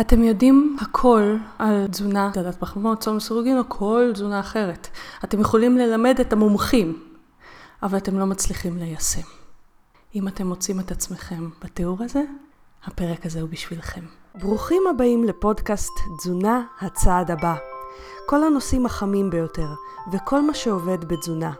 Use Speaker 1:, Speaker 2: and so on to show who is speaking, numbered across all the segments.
Speaker 1: אתם יודעים הכל על תזונה, דלת פחמימות, צום לסירוגין או כל תזונה אחרת. אתם יכולים ללמד את המומחים, אבל אתם לא מצליחים ליישם. אם אתם מוצאים את עצמכם בתיאור הזה, הפרק הזה הוא בשבילכם. ברוכים הבאים לפודקאסט תזונה הצעד הבא. כל הנושאים החמים ביותר, וכל מה שעובד בתזונה.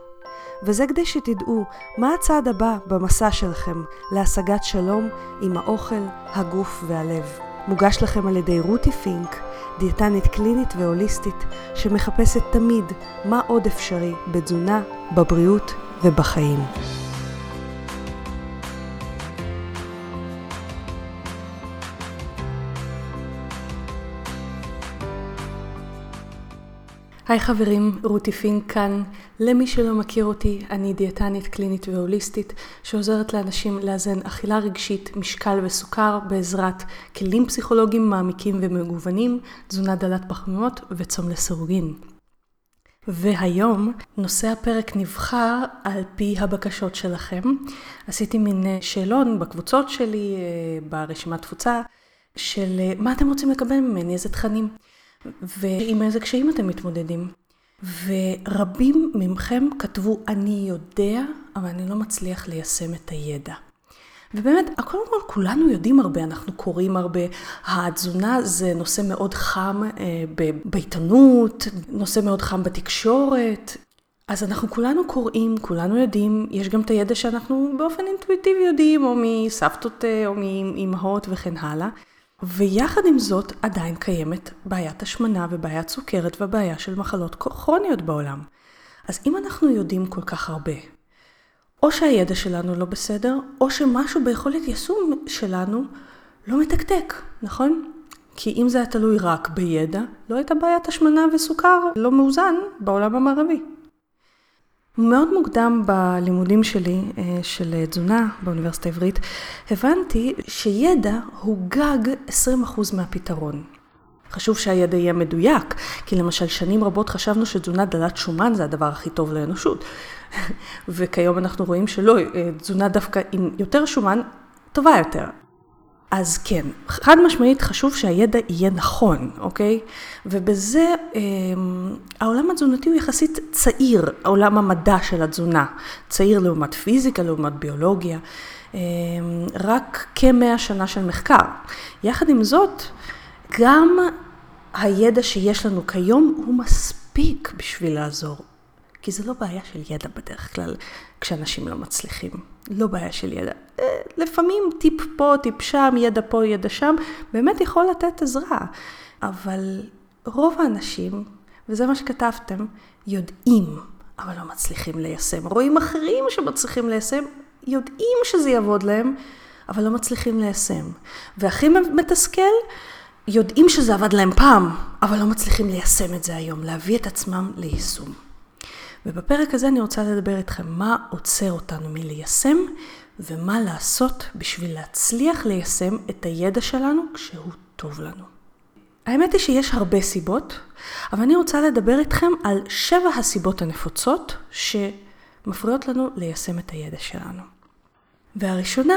Speaker 1: וזה כדי שתדעו מה הצעד הבא במסע שלכם להשגת שלום עם האוכל, הגוף והלב. מוגש לכם על ידי רותי פינק, דיאטנית קלינית והוליסטית, שמחפשת תמיד מה עוד אפשרי בתזונה, בבריאות ובחיים. היי חברים, רותי פינק כאן. למי שלא מכיר אותי, אני דיאטנית קלינית והוליסטית שעוזרת לאנשים לאזן אכילה רגשית, משקל וסוכר בעזרת כלים פסיכולוגיים מעמיקים ומגוונים, תזונה דלת פחמימות וצום לסירוגין. והיום נושא הפרק נבחר על פי הבקשות שלכם. עשיתי מין שאלון בקבוצות שלי, אה, ברשימת תפוצה, של אה, מה אתם רוצים לקבל ממני, איזה תכנים. ועם איזה קשיים אתם מתמודדים. ורבים מכם כתבו, אני יודע, אבל אני לא מצליח ליישם את הידע. ובאמת, קודם כל כולנו יודעים הרבה, אנחנו קוראים הרבה. התזונה זה נושא מאוד חם אה, בעיתונות, נושא מאוד חם בתקשורת. אז אנחנו כולנו קוראים, כולנו יודעים, יש גם את הידע שאנחנו באופן אינטואיטיבי יודעים, או מסבתות אה, או מאימהות וכן הלאה. ויחד עם זאת עדיין קיימת בעיית השמנה ובעיית סוכרת ובעיה של מחלות כרוניות בעולם. אז אם אנחנו יודעים כל כך הרבה, או שהידע שלנו לא בסדר, או שמשהו ביכולת יישום שלנו לא מתקתק, נכון? כי אם זה היה תלוי רק בידע, לא הייתה בעיית השמנה וסוכר לא מאוזן בעולם המערבי. מאוד מוקדם בלימודים שלי אה, של תזונה באוניברסיטה העברית, הבנתי שידע הוא גג 20% מהפתרון. חשוב שהידע יהיה מדויק, כי למשל שנים רבות חשבנו שתזונה דלת שומן זה הדבר הכי טוב לאנושות. וכיום אנחנו רואים שלא, אה, תזונה דווקא עם יותר שומן טובה יותר. אז כן, חד משמעית חשוב שהידע יהיה נכון, אוקיי? ובזה אה, העולם התזונתי הוא יחסית צעיר, עולם המדע של התזונה. צעיר לעומת פיזיקה, לעומת ביולוגיה. אה, רק כמאה שנה של מחקר. יחד עם זאת, גם הידע שיש לנו כיום הוא מספיק בשביל לעזור. כי זה לא בעיה של ידע בדרך כלל, כשאנשים לא מצליחים. לא בעיה של ידע. אה, לפעמים טיפ פה, טיפ שם, ידע פה, ידע שם, באמת יכול לתת עזרה. אבל רוב האנשים, וזה מה שכתבתם, יודעים, אבל לא מצליחים ליישם. רואים אחרים שמצליחים ליישם, יודעים שזה יעבוד להם, אבל לא מצליחים ליישם. והכי מתסכל, יודעים שזה עבד להם פעם, אבל לא מצליחים ליישם את זה היום, להביא את עצמם ליישום. ובפרק הזה אני רוצה לדבר איתכם מה עוצר אותנו מליישם ומה לעשות בשביל להצליח ליישם את הידע שלנו כשהוא טוב לנו. האמת היא שיש הרבה סיבות, אבל אני רוצה לדבר איתכם על שבע הסיבות הנפוצות שמפריעות לנו ליישם את הידע שלנו. והראשונה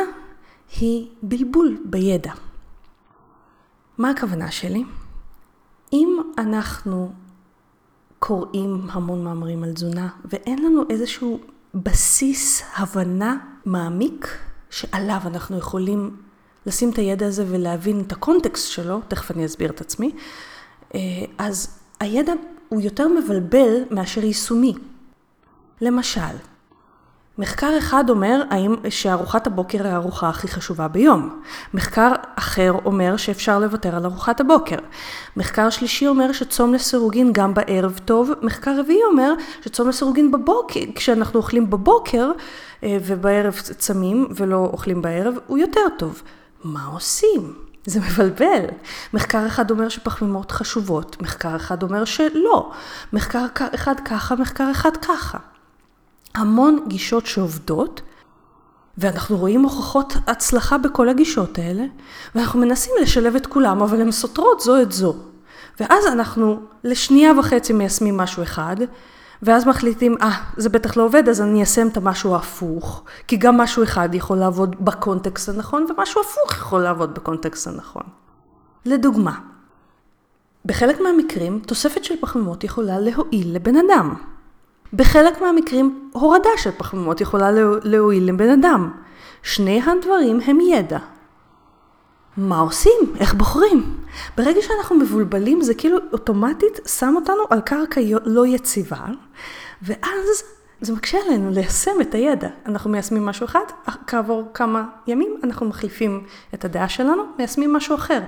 Speaker 1: היא בלבול בידע. מה הכוונה שלי? אם אנחנו קוראים המון מאמרים על תזונה, ואין לנו איזשהו בסיס הבנה מעמיק שעליו אנחנו יכולים לשים את הידע הזה ולהבין את הקונטקסט שלו, תכף אני אסביר את עצמי, אה, אז הידע הוא יותר מבלבל מאשר יישומי. למשל, מחקר אחד אומר האם שארוחת הבוקר היא הארוחה הכי חשובה ביום. מחקר אחר אומר שאפשר לוותר על ארוחת הבוקר. מחקר שלישי אומר שצום לסירוגין גם בערב טוב. מחקר רביעי אומר שצום לסירוגין בבוקר, כשאנחנו אוכלים בבוקר אה, ובערב צמים ולא אוכלים בערב, הוא יותר טוב. מה עושים? זה מבלבל. מחקר אחד אומר שפחמימות חשובות, מחקר אחד אומר שלא. מחקר אחד ככה, מחקר אחד ככה. המון גישות שעובדות, ואנחנו רואים הוכחות הצלחה בכל הגישות האלה, ואנחנו מנסים לשלב את כולם, אבל הן סותרות זו את זו. ואז אנחנו לשנייה וחצי מיישמים משהו אחד, ואז מחליטים, אה, ah, זה בטח לא עובד, אז אני איישם את המשהו ההפוך, כי גם משהו אחד יכול לעבוד בקונטקסט הנכון, ומשהו הפוך יכול לעבוד בקונטקסט הנכון. לדוגמה, בחלק מהמקרים תוספת של פחמימות יכולה להועיל לבן אדם. בחלק מהמקרים הורדה של פחמימות יכולה להועיל לבן אדם. שני הדברים הם ידע. מה עושים? איך בוחרים? ברגע שאנחנו מבולבלים זה כאילו אוטומטית שם אותנו על קרקע לא יציבה, ואז זה מקשה עלינו ליישם את הידע. אנחנו מיישמים משהו אחד, כעבור כמה ימים אנחנו מחליפים את הדעה שלנו, מיישמים משהו אחר.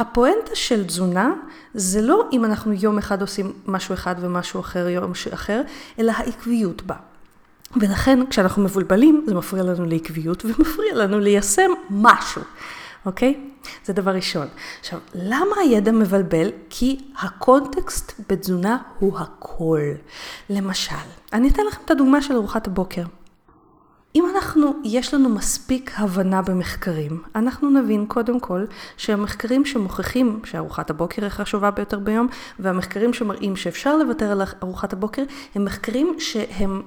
Speaker 1: הפואנטה של תזונה זה לא אם אנחנו יום אחד עושים משהו אחד ומשהו אחר יום אחר, אלא העקביות בה. ולכן כשאנחנו מבולבלים זה מפריע לנו לעקביות ומפריע לנו ליישם משהו. אוקיי? זה דבר ראשון. עכשיו, למה הידע מבלבל? כי הקונטקסט בתזונה הוא הכל. למשל, אני אתן לכם את הדוגמה של ארוחת הבוקר. אם אנחנו, יש לנו מספיק הבנה במחקרים, אנחנו נבין קודם כל שהמחקרים שמוכיחים שארוחת הבוקר היא חשובה ביותר ביום, והמחקרים שמראים שאפשר לוותר על ארוחת הבוקר, הם מחקרים שהם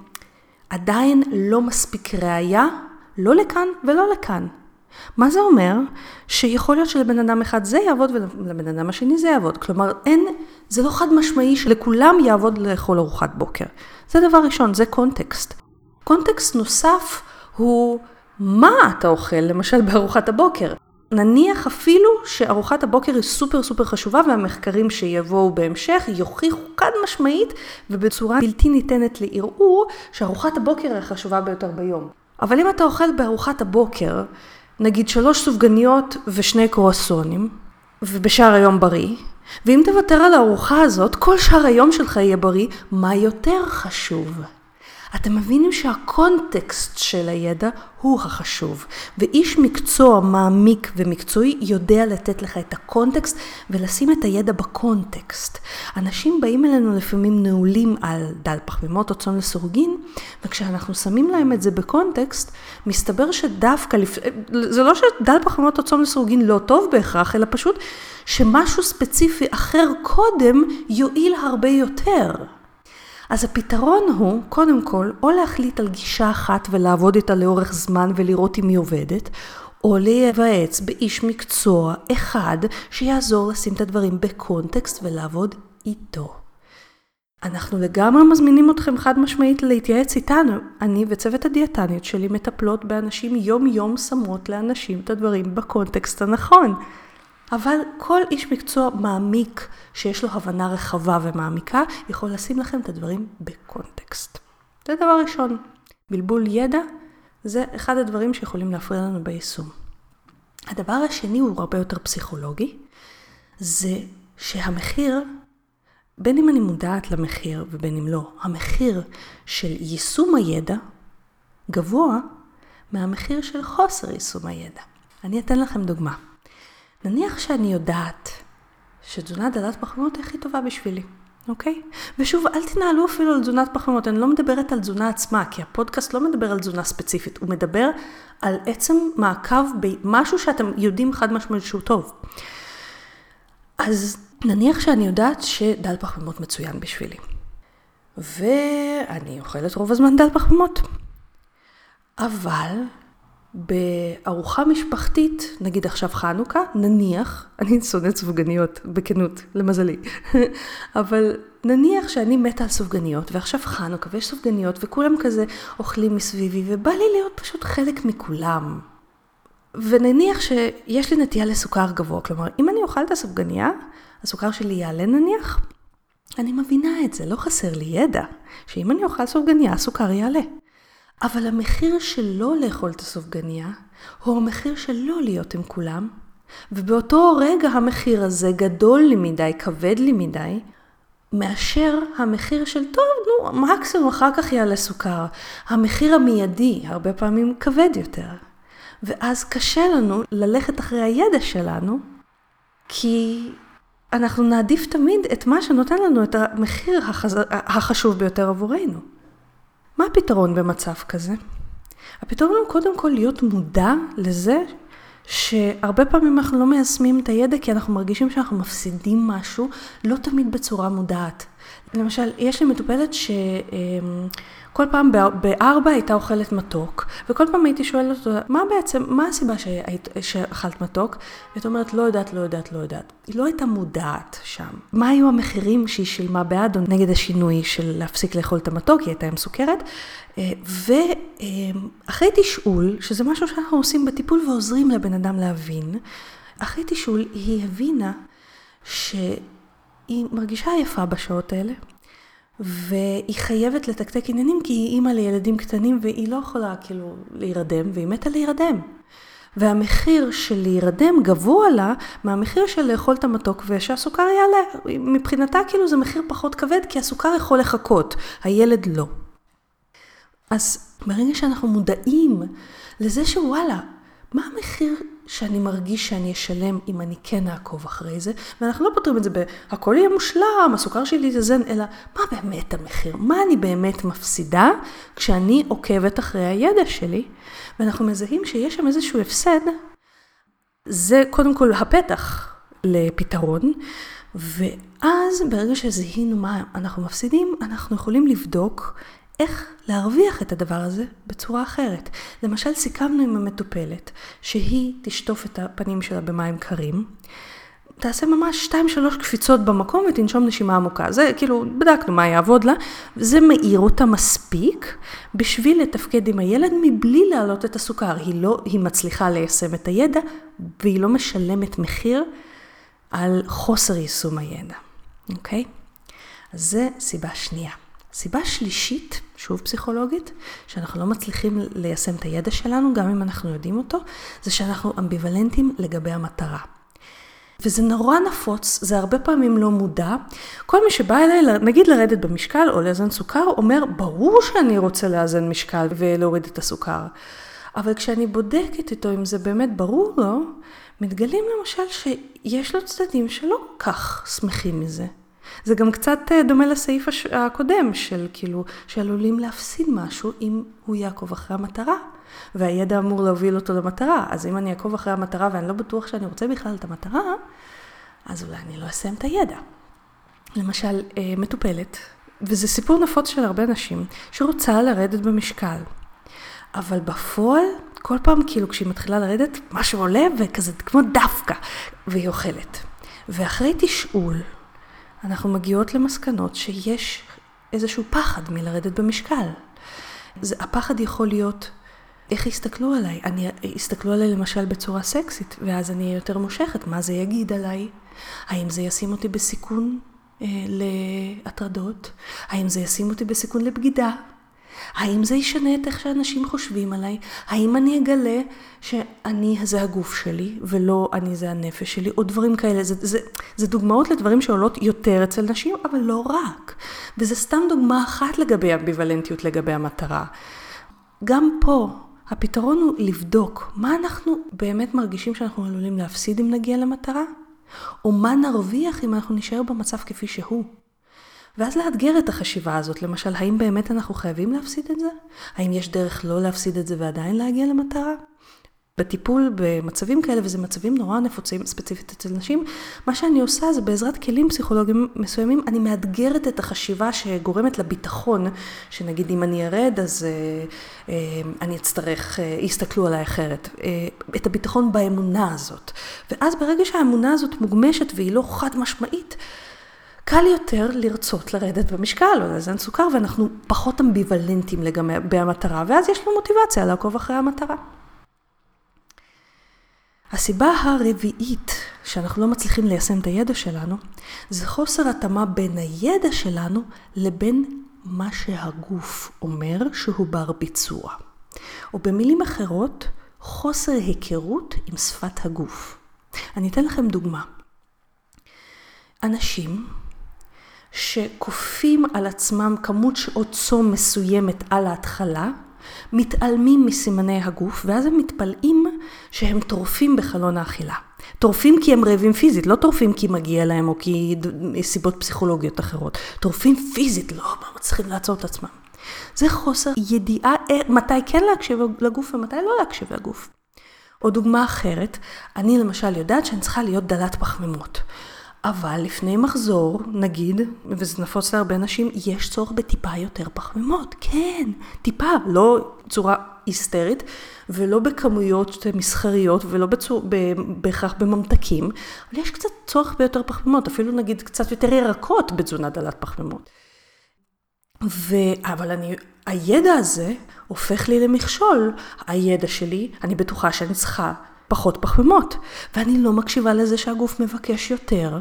Speaker 1: עדיין לא מספיק ראייה, לא לכאן ולא לכאן. מה זה אומר? שיכול להיות שלבן אדם אחד זה יעבוד ולבן אדם השני זה יעבוד. כלומר, אין, זה לא חד משמעי שלכולם יעבוד לאכול ארוחת בוקר. זה דבר ראשון, זה קונטקסט. קונטקסט נוסף הוא מה אתה אוכל, למשל בארוחת הבוקר. נניח אפילו שארוחת הבוקר היא סופר סופר חשובה והמחקרים שיבואו בהמשך יוכיחו כאן משמעית ובצורה בלתי ניתנת לערעור שארוחת הבוקר היא החשובה ביותר ביום. אבל אם אתה אוכל בארוחת הבוקר נגיד שלוש סופגניות ושני קרואסונים, ובשאר היום בריא, ואם תוותר על הארוחה הזאת, כל שאר היום שלך יהיה בריא, מה יותר חשוב? אתם מבינים שהקונטקסט של הידע הוא החשוב, ואיש מקצוע מעמיק ומקצועי יודע לתת לך את הקונטקסט ולשים את הידע בקונטקסט. אנשים באים אלינו לפעמים נעולים על דל פחמימות או צאן לסורגין, וכשאנחנו שמים להם את זה בקונטקסט, מסתבר שדווקא, לפ... זה לא שדל פחמימות או צאן לסורגין לא טוב בהכרח, אלא פשוט שמשהו ספציפי אחר קודם יועיל הרבה יותר. אז הפתרון הוא, קודם כל, או להחליט על גישה אחת ולעבוד איתה לאורך זמן ולראות אם היא עובדת, או להיוועץ באיש מקצוע אחד שיעזור לשים את הדברים בקונטקסט ולעבוד איתו. אנחנו לגמרי מזמינים אתכם חד משמעית להתייעץ איתנו. אני וצוות הדיאטניות שלי מטפלות באנשים יום יום שמות לאנשים את הדברים בקונטקסט הנכון. אבל כל איש מקצוע מעמיק, שיש לו הבנה רחבה ומעמיקה, יכול לשים לכם את הדברים בקונטקסט. זה דבר ראשון. בלבול ידע זה אחד הדברים שיכולים להפריע לנו ביישום. הדבר השני הוא הרבה יותר פסיכולוגי, זה שהמחיר, בין אם אני מודעת למחיר ובין אם לא, המחיר של יישום הידע גבוה מהמחיר של חוסר יישום הידע. אני אתן לכם דוגמה. נניח שאני יודעת שתזונה דלת פחמימות היא הכי טובה בשבילי, אוקיי? ושוב, אל תנהלו אפילו על תזונת פחמימות, אני לא מדברת על תזונה עצמה, כי הפודקאסט לא מדבר על תזונה ספציפית, הוא מדבר על עצם מעקב במשהו שאתם יודעים חד משמעית שהוא טוב. אז נניח שאני יודעת שדל פחמימות מצוין בשבילי, ואני אוכלת רוב הזמן דל פחמימות. אבל בארוחה משפחתית, נגיד עכשיו חנוכה, נניח, אני שונאת סופגניות, בכנות, למזלי, אבל נניח שאני מתה על סופגניות, ועכשיו חנוכה ויש סופגניות, וכולם כזה אוכלים מסביבי, ובא לי להיות פשוט חלק מכולם. ונניח שיש לי נטייה לסוכר גבוה, כלומר, אם אני אוכל את הסופגניה, הסוכר שלי יעלה נניח, אני מבינה את זה, לא חסר לי ידע, שאם אני אוכל סופגניה, הסוכר יעלה. אבל המחיר של לא לאכול את הסופגניה, הוא המחיר של לא להיות עם כולם, ובאותו רגע המחיר הזה גדול לי מדי, כבד לי מדי, מאשר המחיר של טוב, נו, מקסימום אחר כך יעלה סוכר. המחיר המיידי הרבה פעמים כבד יותר. ואז קשה לנו ללכת אחרי הידע שלנו, כי אנחנו נעדיף תמיד את מה שנותן לנו את המחיר החז... החשוב ביותר עבורנו. מה הפתרון במצב כזה? הפתרון הוא קודם כל להיות מודע לזה שהרבה פעמים אנחנו לא מיישמים את הידע כי אנחנו מרגישים שאנחנו מפסידים משהו, לא תמיד בצורה מודעת. למשל, יש לי מטופלת כל פעם בארבע הייתה אוכלת מתוק, וכל פעם הייתי שואלת אותה, מה בעצם, מה הסיבה שהיית, שאכלת מתוק? והיא אומרת, לא יודעת, לא יודעת, לא יודעת. היא לא הייתה מודעת שם. מה היו המחירים שהיא שילמה בעד או נגד השינוי של להפסיק לאכול את המתוק, היא הייתה עם סוכרת. אה, ואחרי תשאול, שזה משהו שאנחנו עושים בטיפול ועוזרים לבן אדם להבין, אחרי תשאול היא הבינה שהיא מרגישה עייפה בשעות האלה. והיא חייבת לתקתק עניינים כי היא אימא לילדים קטנים והיא לא יכולה כאילו להירדם והיא מתה להירדם. והמחיר של להירדם גבוה לה מהמחיר של לאכול את המתוק ושהסוכר יעלה. מבחינתה כאילו זה מחיר פחות כבד כי הסוכר יכול לחכות, הילד לא. אז ברגע שאנחנו מודעים לזה שוואלה, מה המחיר שאני מרגיש שאני אשלם אם אני כן אעקוב אחרי זה, ואנחנו לא פותרים את זה ב"הכל יהיה מושלם, הסוכר שלי יתאזן", אלא מה באמת המחיר? מה אני באמת מפסידה כשאני עוקבת אחרי הידע שלי, ואנחנו מזהים שיש שם איזשהו הפסד, זה קודם כל הפתח לפתרון, ואז ברגע שזיהינו מה אנחנו מפסידים, אנחנו יכולים לבדוק איך להרוויח את הדבר הזה בצורה אחרת. למשל, סיכמנו עם המטופלת שהיא תשטוף את הפנים שלה במים קרים, תעשה ממש 2-3 קפיצות במקום ותנשום נשימה עמוקה. זה כאילו, בדקנו מה יעבוד לה, וזה מאיר אותה מספיק בשביל לתפקד עם הילד מבלי להעלות את הסוכר. היא לא, היא מצליחה ליישם את הידע והיא לא משלמת מחיר על חוסר יישום הידע, אוקיי? אז זה סיבה שנייה. סיבה שלישית, שוב פסיכולוגית, שאנחנו לא מצליחים ליישם את הידע שלנו, גם אם אנחנו יודעים אותו, זה שאנחנו אמביוולנטים לגבי המטרה. וזה נורא נפוץ, זה הרבה פעמים לא מודע. כל מי שבא אליי, נגיד לרדת במשקל או לאזן סוכר, אומר, ברור שאני רוצה לאזן משקל ולהוריד את הסוכר. אבל כשאני בודקת איתו אם זה באמת ברור לו, מתגלים למשל שיש לו צדדים שלא כך שמחים מזה. זה גם קצת אה, דומה לסעיף הקודם של כאילו, שעלולים להפסיד משהו אם הוא יעקוב אחרי המטרה. והידע אמור להוביל אותו למטרה. אז אם אני אעקוב אחרי המטרה ואני לא בטוח שאני רוצה בכלל את המטרה, אז אולי אני לא אסיים את הידע. למשל, אה, מטופלת, וזה סיפור נפוץ של הרבה נשים, שרוצה לרדת במשקל. אבל בפועל, כל פעם כאילו כשהיא מתחילה לרדת, משהו עולה וכזה כמו דווקא, והיא אוכלת. ואחרי תשאול, אנחנו מגיעות למסקנות שיש איזשהו פחד מלרדת במשקל. זה, הפחד יכול להיות, איך יסתכלו עליי? אני, יסתכלו עליי למשל בצורה סקסית, ואז אני אהיה יותר מושכת, מה זה יגיד עליי? האם זה ישים אותי בסיכון אה, להטרדות? האם זה ישים אותי בסיכון לבגידה? האם זה ישנה את איך שאנשים חושבים עליי? האם אני אגלה שאני זה הגוף שלי ולא אני זה הנפש שלי? או דברים כאלה. זה, זה, זה דוגמאות לדברים שעולות יותר אצל נשים, אבל לא רק. וזה סתם דוגמה אחת לגבי אמביוולנטיות לגבי המטרה. גם פה הפתרון הוא לבדוק מה אנחנו באמת מרגישים שאנחנו עלולים להפסיד אם נגיע למטרה, או מה נרוויח אם אנחנו נשאר במצב כפי שהוא. ואז לאתגר את החשיבה הזאת, למשל, האם באמת אנחנו חייבים להפסיד את זה? האם יש דרך לא להפסיד את זה ועדיין להגיע למטרה? בטיפול במצבים כאלה, וזה מצבים נורא נפוצים ספציפית אצל נשים, מה שאני עושה זה בעזרת כלים פסיכולוגיים מסוימים, אני מאתגרת את החשיבה שגורמת לביטחון, שנגיד אם אני ארד אז אה, אה, אני אצטרך, אה, יסתכלו עליי אחרת, אה, את הביטחון באמונה הזאת. ואז ברגע שהאמונה הזאת מוגמשת והיא לא חד משמעית, קל יותר לרצות לרדת במשקל או לאזן סוכר, ואנחנו פחות אמביוולנטים לגבי המטרה, ואז יש לנו מוטיבציה לעקוב אחרי המטרה. הסיבה הרביעית שאנחנו לא מצליחים ליישם את הידע שלנו, זה חוסר התאמה בין הידע שלנו לבין מה שהגוף אומר שהוא בר ביצוע. או במילים אחרות, חוסר היכרות עם שפת הגוף. אני אתן לכם דוגמה. אנשים שכופים על עצמם כמות שעות צום מסוימת על ההתחלה, מתעלמים מסימני הגוף, ואז הם מתפלאים שהם טורפים בחלון האכילה. טורפים כי הם רעבים פיזית, לא טורפים כי מגיע להם או כי סיבות פסיכולוגיות אחרות. טורפים פיזית, לא מצליחים לעצור את עצמם. זה חוסר ידיעה אה, מתי כן להקשיב לגוף ומתי לא להקשיב לגוף. או דוגמה אחרת, אני למשל יודעת שאני צריכה להיות דלת פחמימות. אבל לפני מחזור, נגיד, וזה נפוץ להרבה נשים, יש צורך בטיפה יותר פחמימות. כן, טיפה, לא צורה היסטרית, ולא בכמויות מסחריות, ולא בצור, בהכרח בממתקים, אבל יש קצת צורך ביותר פחמימות, אפילו נגיד קצת יותר ירקות בתזונה דלת פחמימות. ו... אבל אני, הידע הזה הופך לי למכשול. הידע שלי, אני בטוחה שאני צריכה פחות פחמימות, ואני לא מקשיבה לזה שהגוף מבקש יותר,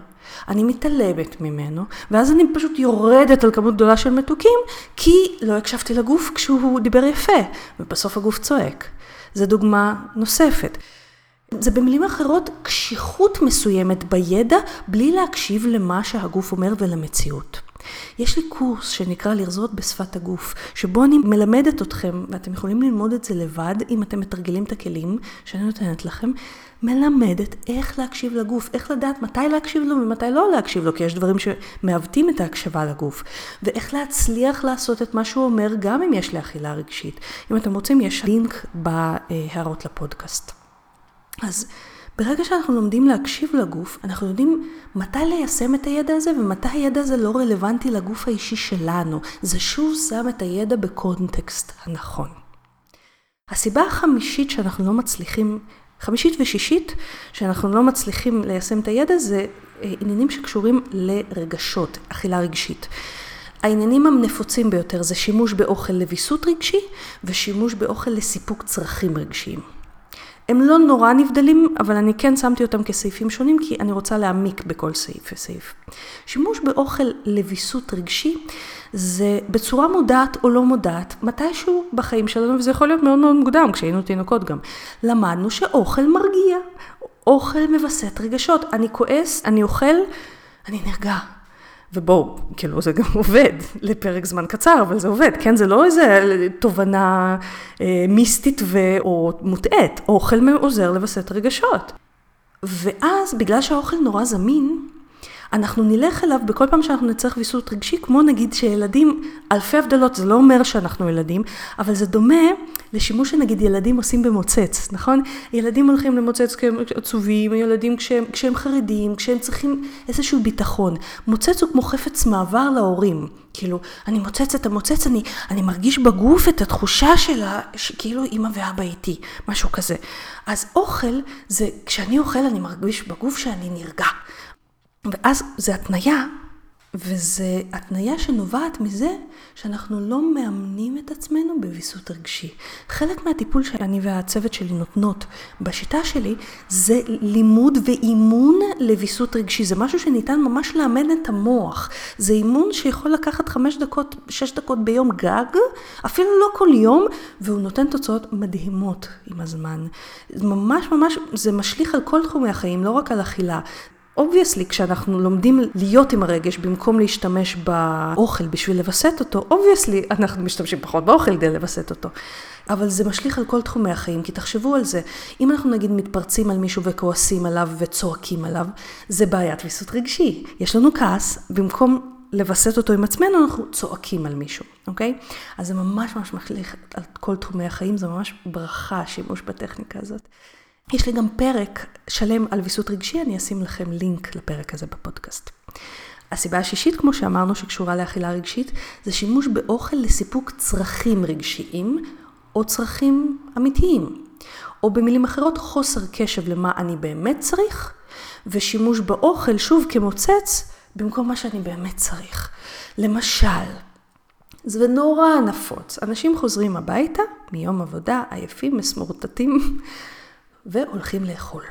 Speaker 1: אני מתעלמת ממנו, ואז אני פשוט יורדת על כמות גדולה של מתוקים, כי לא הקשבתי לגוף כשהוא דיבר יפה, ובסוף הגוף צועק. זו דוגמה נוספת. זה במילים אחרות קשיחות מסוימת בידע, בלי להקשיב למה שהגוף אומר ולמציאות. יש לי קורס שנקרא לרזות בשפת הגוף, שבו אני מלמדת אתכם, ואתם יכולים ללמוד את זה לבד, אם אתם מתרגלים את הכלים שאני נותנת לכם, מלמדת איך להקשיב לגוף, איך לדעת מתי להקשיב לו ומתי לא להקשיב לו, כי יש דברים שמעוותים את ההקשבה לגוף, ואיך להצליח לעשות את מה שהוא אומר, גם אם יש לי אכילה רגשית. אם אתם רוצים, יש לינק בהערות לפודקאסט. אז ברגע שאנחנו לומדים להקשיב לגוף, אנחנו יודעים מתי ליישם את הידע הזה ומתי הידע הזה לא רלוונטי לגוף האישי שלנו. זה שוב שם את הידע בקונטקסט הנכון. הסיבה החמישית שאנחנו לא מצליחים, חמישית ושישית, שאנחנו לא מצליחים ליישם את הידע זה אה, עניינים שקשורים לרגשות, אכילה רגשית. העניינים הנפוצים ביותר זה שימוש באוכל לוויסות רגשי ושימוש באוכל לסיפוק צרכים רגשיים. הם לא נורא נבדלים, אבל אני כן שמתי אותם כסעיפים שונים, כי אני רוצה להעמיק בכל סעיף וסעיף. שימוש באוכל לוויסות רגשי, זה בצורה מודעת או לא מודעת, מתישהו בחיים שלנו, וזה יכול להיות מאוד מאוד מוקדם, כשהיינו תינוקות גם, למדנו שאוכל מרגיע, אוכל מווסת רגשות. אני כועס, אני אוכל, אני נרגע. ובואו, כאילו זה גם עובד לפרק זמן קצר, אבל זה עובד, כן? זה לא איזה תובנה אה, מיסטית ו... או מוטעית, אוכל עוזר לווסת רגשות. ואז, בגלל שהאוכל נורא זמין, אנחנו נלך אליו בכל פעם שאנחנו נצטרך ויסות רגשי, כמו נגיד שילדים, אלפי הבדלות, זה לא אומר שאנחנו ילדים, אבל זה דומה לשימוש שנגיד ילדים עושים במוצץ, נכון? ילדים הולכים למוצץ כשהם עצובים, ילדים כשהם, כשהם חרדים, כשהם צריכים איזשהו ביטחון. מוצץ הוא כמו חפץ מעבר להורים. כאילו, אני מוצץ את המוצץ, אני, אני מרגיש בגוף את התחושה של ה... כאילו אימא ואבא איתי, משהו כזה. אז אוכל, זה, כשאני אוכל אני מרגיש בגוף שאני נרגע. ואז זה התניה, וזה התניה שנובעת מזה שאנחנו לא מאמנים את עצמנו בוויסות רגשי. חלק מהטיפול שאני והצוות שלי נותנות בשיטה שלי, זה לימוד ואימון לוויסות רגשי. זה משהו שניתן ממש לאמן את המוח. זה אימון שיכול לקחת חמש דקות, שש דקות ביום גג, אפילו לא כל יום, והוא נותן תוצאות מדהימות עם הזמן. ממש ממש, זה משליך על כל תחומי החיים, לא רק על אכילה. obviously, כשאנחנו לומדים להיות עם הרגש במקום להשתמש באוכל בשביל לווסת אותו, obviously אנחנו משתמשים פחות באוכל כדי לווסת אותו. אבל זה משליך על כל תחומי החיים, כי תחשבו על זה, אם אנחנו נגיד מתפרצים על מישהו וכועסים עליו וצועקים עליו, זה בעיית ויסות רגשי. יש לנו כעס, במקום לווסת אותו עם עצמנו, אנחנו צועקים על מישהו, אוקיי? אז זה ממש ממש משליך על כל תחומי החיים, זה ממש ברכה, השימוש בטכניקה הזאת. יש לי גם פרק שלם על ויסות רגשי, אני אשים לכם לינק לפרק הזה בפודקאסט. הסיבה השישית, כמו שאמרנו, שקשורה לאכילה רגשית, זה שימוש באוכל לסיפוק צרכים רגשיים או צרכים אמיתיים. או במילים אחרות, חוסר קשב למה אני באמת צריך, ושימוש באוכל, שוב, כמוצץ, במקום מה שאני באמת צריך. למשל, זה נורא נפוץ. אנשים חוזרים הביתה מיום עבודה, עייפים, מסמורטטים, והולכים לאכול.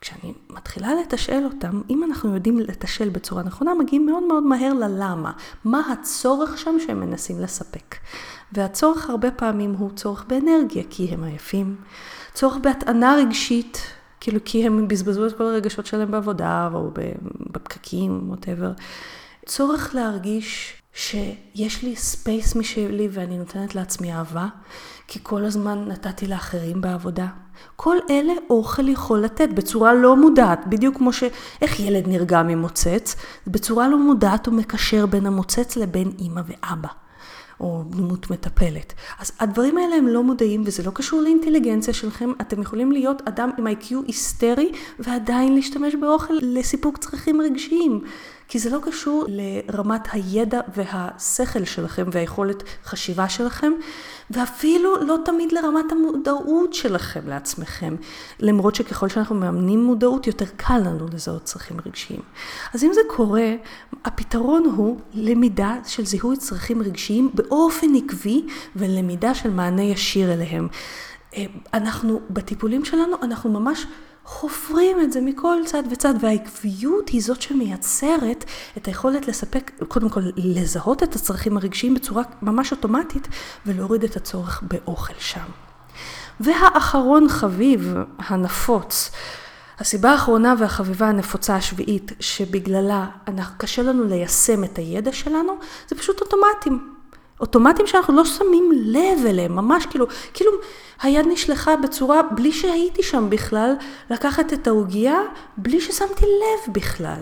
Speaker 1: כשאני מתחילה לתשאל אותם, אם אנחנו יודעים לתשאל בצורה נכונה, מגיעים מאוד מאוד מהר ללמה. מה הצורך שם שהם מנסים לספק. והצורך הרבה פעמים הוא צורך באנרגיה, כי הם עייפים. צורך בהטענה רגשית, כאילו כי הם בזבזו את כל הרגשות שלהם בעבודה, או בפקקים, whatever. צורך להרגיש שיש לי space משלי ואני נותנת לעצמי אהבה, כי כל הזמן נתתי לאחרים בעבודה. כל אלה אוכל יכול לתת בצורה לא מודעת, בדיוק כמו שאיך ילד נרגע ממוצץ, בצורה לא מודעת הוא מקשר בין המוצץ לבין אימא ואבא. או דמות מטפלת. אז הדברים האלה הם לא מודעים וזה לא קשור לאינטליגנציה שלכם. אתם יכולים להיות אדם עם איי-קיו היסטרי ועדיין להשתמש באוכל לסיפוק צרכים רגשיים. כי זה לא קשור לרמת הידע והשכל שלכם והיכולת חשיבה שלכם, ואפילו לא תמיד לרמת המודעות שלכם לעצמכם. למרות שככל שאנחנו מאמנים מודעות, יותר קל לנו לזהות צרכים רגשיים. אז אם זה קורה, הפתרון הוא למידה של זיהוי צרכים רגשיים באופן עקבי ולמידה של מענה ישיר אליהם. אה, אנחנו, בטיפולים שלנו, אנחנו ממש חופרים את זה מכל צד וצד, והעקביות היא זאת שמייצרת את היכולת לספק, קודם כל לזהות את הצרכים הרגשיים בצורה ממש אוטומטית, ולהוריד את הצורך באוכל שם. והאחרון חביב, הנפוץ, הסיבה האחרונה והחביבה הנפוצה השביעית, שבגללה אנחנו, קשה לנו ליישם את הידע שלנו, זה פשוט אוטומטים. אוטומטים שאנחנו לא שמים לב אליהם, ממש כאילו, כאילו היד נשלחה בצורה, בלי שהייתי שם בכלל, לקחת את העוגייה, בלי ששמתי לב בכלל.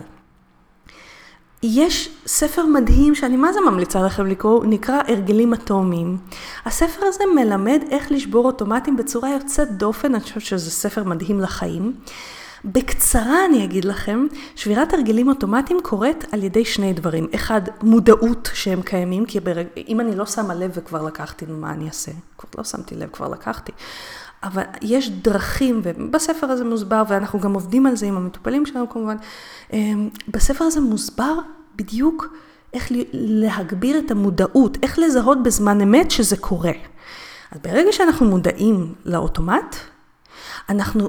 Speaker 1: יש ספר מדהים שאני מה זה ממליצה לכם לקרוא, הוא נקרא הרגלים אטומיים. הספר הזה מלמד איך לשבור אוטומטים בצורה יוצאת דופן, אני חושבת שזה ספר מדהים לחיים. בקצרה אני אגיד לכם, שבירת הרגלים אוטומטיים קורית על ידי שני דברים. אחד, מודעות שהם קיימים, כי ברג... אם אני לא שמה לב וכבר לקחתי, מה אני אעשה? כבר לא שמתי לב, כבר לקחתי. אבל יש דרכים, ובספר הזה מוסבר, ואנחנו גם עובדים על זה עם המטופלים שלנו כמובן, אמ, בספר הזה מוסבר בדיוק איך להגביר את המודעות, איך לזהות בזמן אמת שזה קורה. אז ברגע שאנחנו מודעים לאוטומט, אנחנו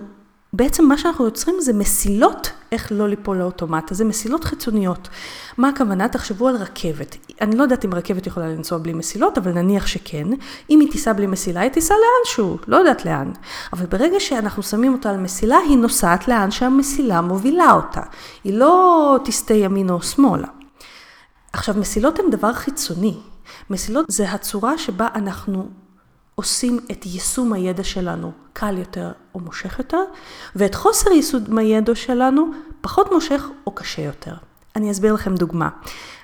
Speaker 1: בעצם מה שאנחנו יוצרים זה מסילות איך לא ליפול לאוטומט, אז זה מסילות חיצוניות. מה הכוונה? תחשבו על רכבת. אני לא יודעת אם רכבת יכולה לנסוע בלי מסילות, אבל נניח שכן. אם היא תיסע בלי מסילה, היא תיסע לאנשהו, לא יודעת לאן. אבל ברגע שאנחנו שמים אותה על מסילה, היא נוסעת לאן שהמסילה מובילה אותה. היא לא תסטה ימינה או שמאלה. עכשיו, מסילות הן דבר חיצוני. מסילות זה הצורה שבה אנחנו עושים את יישום הידע שלנו קל יותר או מושך יותר, ואת חוסר יישום הידע שלנו פחות מושך או קשה יותר. אני אסביר לכם דוגמה.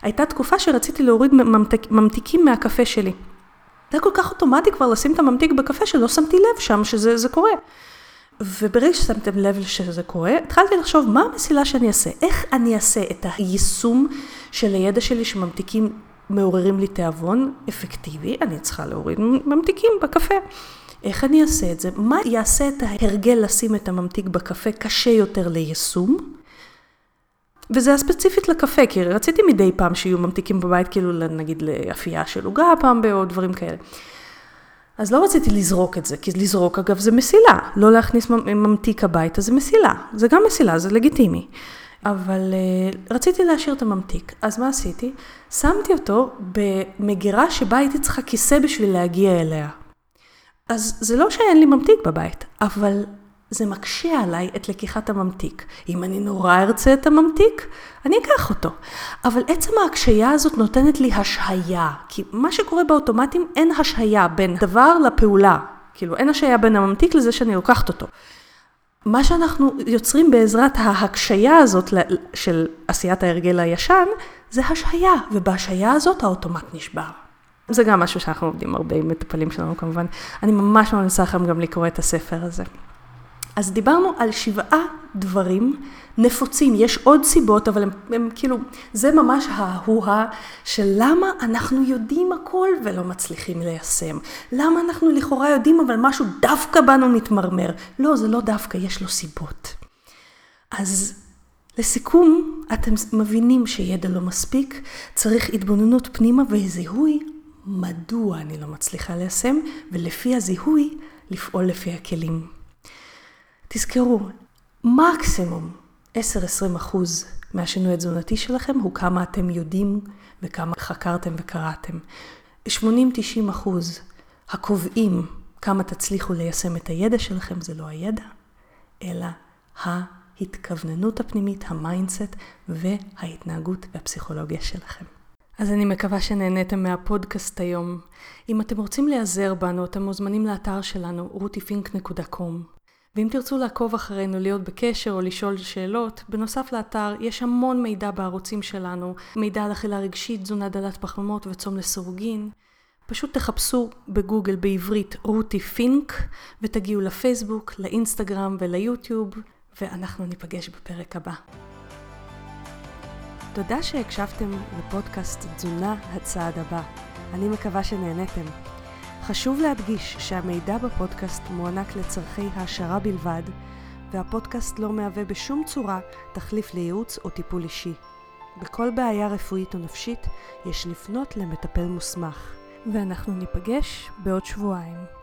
Speaker 1: הייתה תקופה שרציתי להוריד ממתיק, ממתיקים מהקפה שלי. זה היה כל כך אוטומטי כבר לשים את הממתיק בקפה שלא שמתי לב שם שזה קורה. וברגע ששמתם לב שזה קורה, התחלתי לחשוב מה המסילה שאני אעשה, איך אני אעשה את היישום של הידע שלי שממתיקים מעוררים לי תיאבון אפקטיבי, אני צריכה להוריד ממתיקים בקפה. איך אני אעשה את זה? מה יעשה את ההרגל לשים את הממתיק בקפה קשה יותר ליישום? וזה הספציפית לקפה, כי רציתי מדי פעם שיהיו ממתיקים בבית, כאילו נגיד לאפייה של עוגה פעם או דברים כאלה. אז לא רציתי לזרוק את זה, כי לזרוק אגב זה מסילה, לא להכניס ממתיק הביתה זה מסילה, זה גם מסילה, זה לגיטימי. אבל uh, רציתי להשאיר את הממתיק, אז מה עשיתי? שמתי אותו במגירה שבה הייתי צריכה כיסא בשביל להגיע אליה. אז זה לא שאין לי ממתיק בבית, אבל זה מקשה עליי את לקיחת הממתיק. אם אני נורא ארצה את הממתיק, אני אקח אותו. אבל עצם ההקשייה הזאת נותנת לי השהיה, כי מה שקורה באוטומטים, אין השהיה בין דבר לפעולה. כאילו, אין השהיה בין הממתיק לזה שאני לוקחת אותו. מה שאנחנו יוצרים בעזרת ההקשיה הזאת של עשיית ההרגל הישן, זה השהיה, ובהשהיה הזאת האוטומט נשבר. זה גם משהו שאנחנו עובדים הרבה עם מטופלים שלנו כמובן. אני ממש ממליצה לכם גם לקרוא את הספר הזה. אז דיברנו על שבעה דברים נפוצים, יש עוד סיבות, אבל הם, הם כאילו, זה ממש ההוהה של למה אנחנו יודעים הכל ולא מצליחים ליישם. למה אנחנו לכאורה יודעים, אבל משהו דווקא בנו מתמרמר. לא, זה לא דווקא, יש לו סיבות. אז לסיכום, אתם מבינים שידע לא מספיק, צריך התבוננות פנימה וזיהוי מדוע אני לא מצליחה ליישם, ולפי הזיהוי לפעול לפי הכלים. תזכרו, מקסימום 10-20 אחוז מהשינוי התזונתי שלכם הוא כמה אתם יודעים וכמה חקרתם וקראתם. 80-90 אחוז הקובעים כמה תצליחו ליישם את הידע שלכם זה לא הידע, אלא ההתכווננות הפנימית, ה mindset וההתנהגות והפסיכולוגיה שלכם. אז אני מקווה שנהניתם מהפודקאסט היום. אם אתם רוצים להיעזר בנו, אתם מוזמנים לאתר שלנו, rutifink.com. ואם תרצו לעקוב אחרינו, להיות בקשר או לשאול שאלות, בנוסף לאתר יש המון מידע בערוצים שלנו, מידע על אכילה רגשית, תזונה דלת פחמימות וצום לסירוגין, פשוט תחפשו בגוגל בעברית רותי פינק ותגיעו לפייסבוק, לאינסטגרם וליוטיוב, ואנחנו ניפגש בפרק הבא. תודה שהקשבתם לפודקאסט תזונה הצעד הבא. אני מקווה שנהניתם. חשוב להדגיש שהמידע בפודקאסט מוענק לצורכי העשרה בלבד, והפודקאסט לא מהווה בשום צורה תחליף לייעוץ או טיפול אישי. בכל בעיה רפואית או נפשית יש לפנות למטפל מוסמך. ואנחנו ניפגש בעוד שבועיים.